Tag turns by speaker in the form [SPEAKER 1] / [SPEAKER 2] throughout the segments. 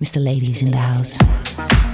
[SPEAKER 1] Mr. Ladies in the house.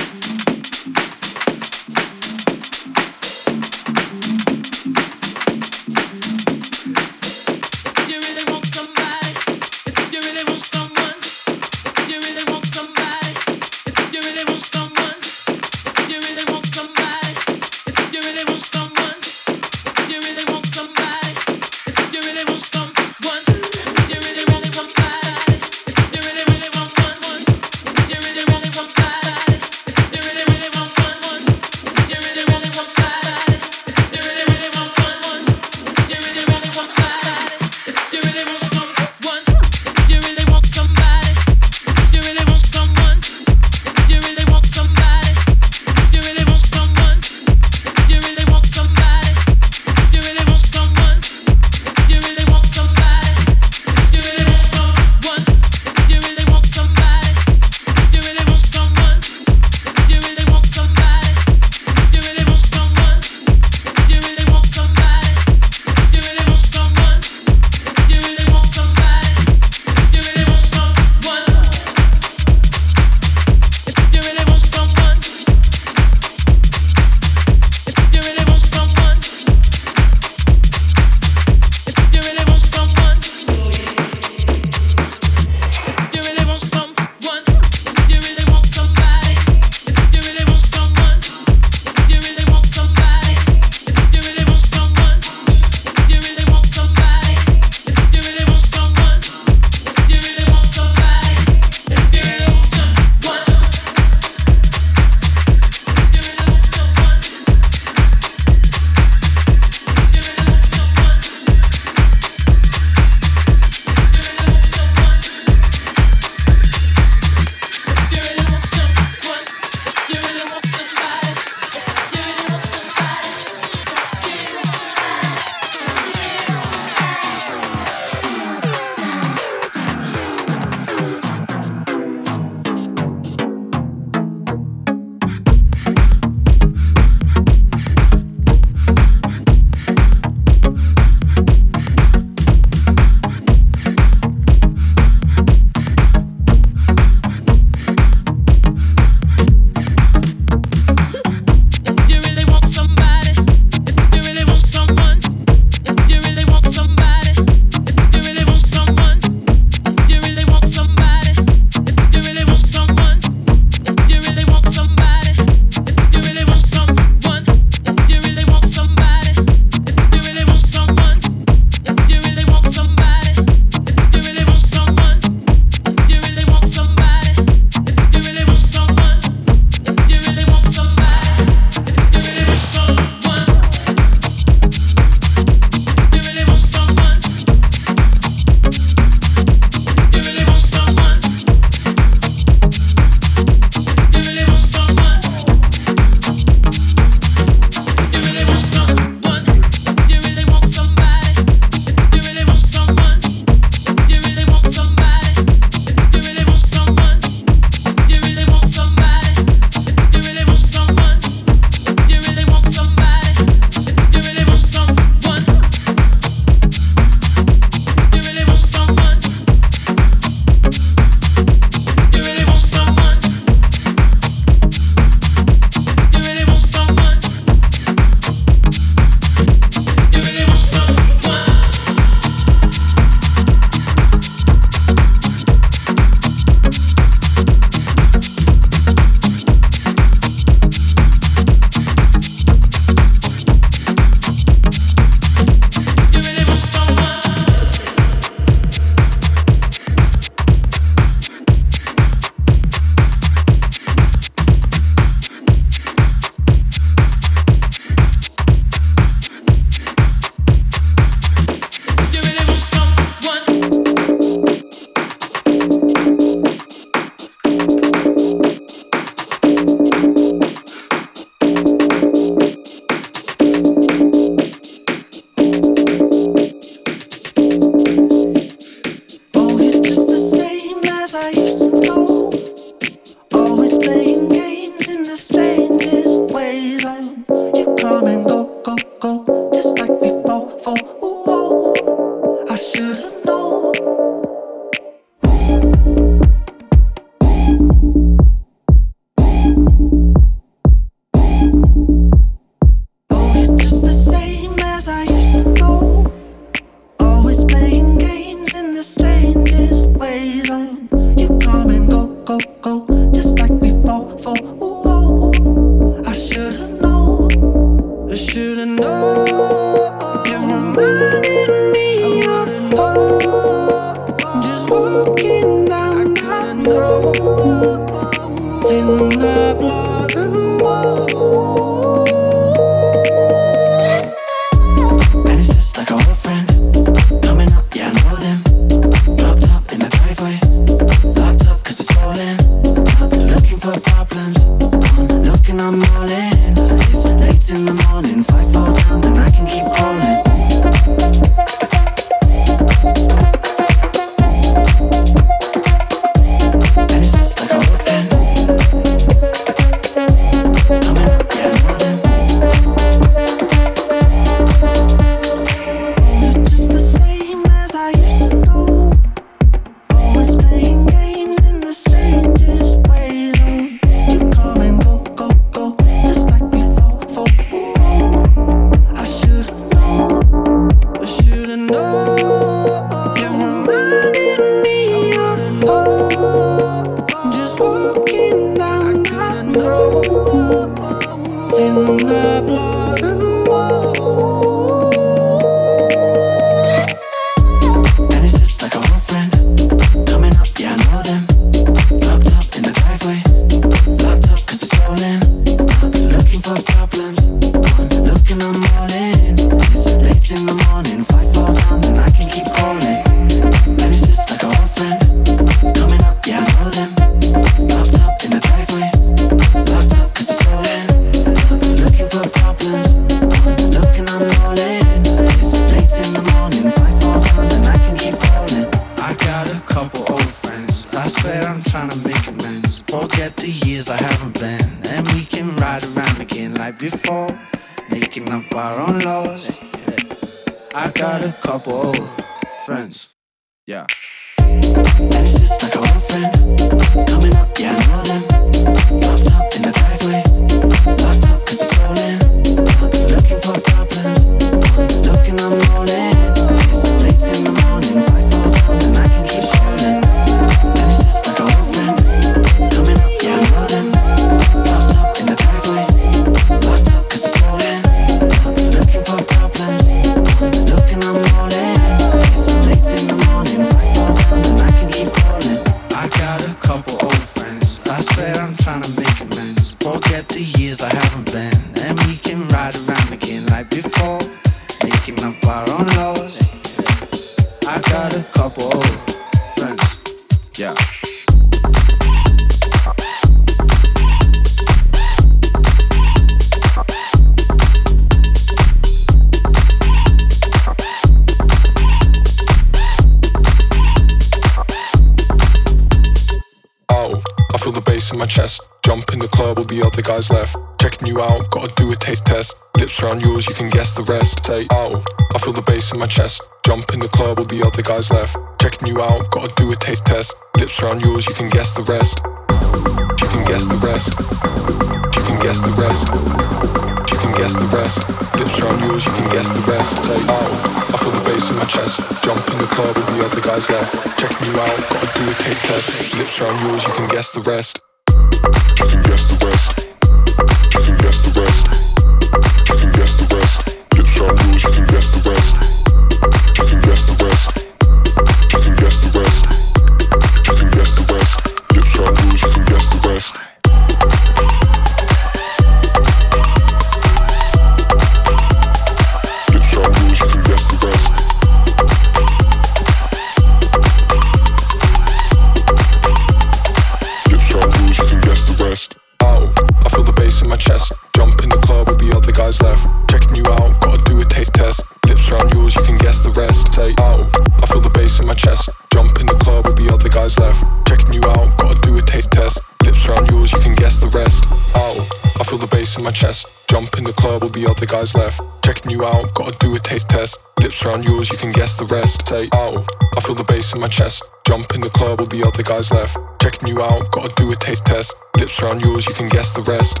[SPEAKER 2] Guys left. Checking you out, gotta do a taste test. Lips around yours, you can guess the rest.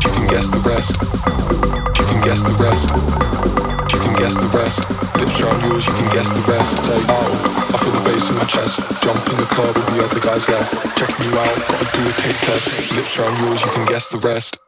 [SPEAKER 2] You can guess the rest. You can guess the rest. You can guess the rest. Lips around yours, you can guess the rest. Say, oh, I feel the bass in my chest. Jump in the club, all the other guys left. Checking you out, gotta do a taste test. Lips around yours, you can guess the rest.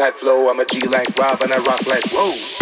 [SPEAKER 3] tight flow. I'm a G like Rob and I rock like whoa.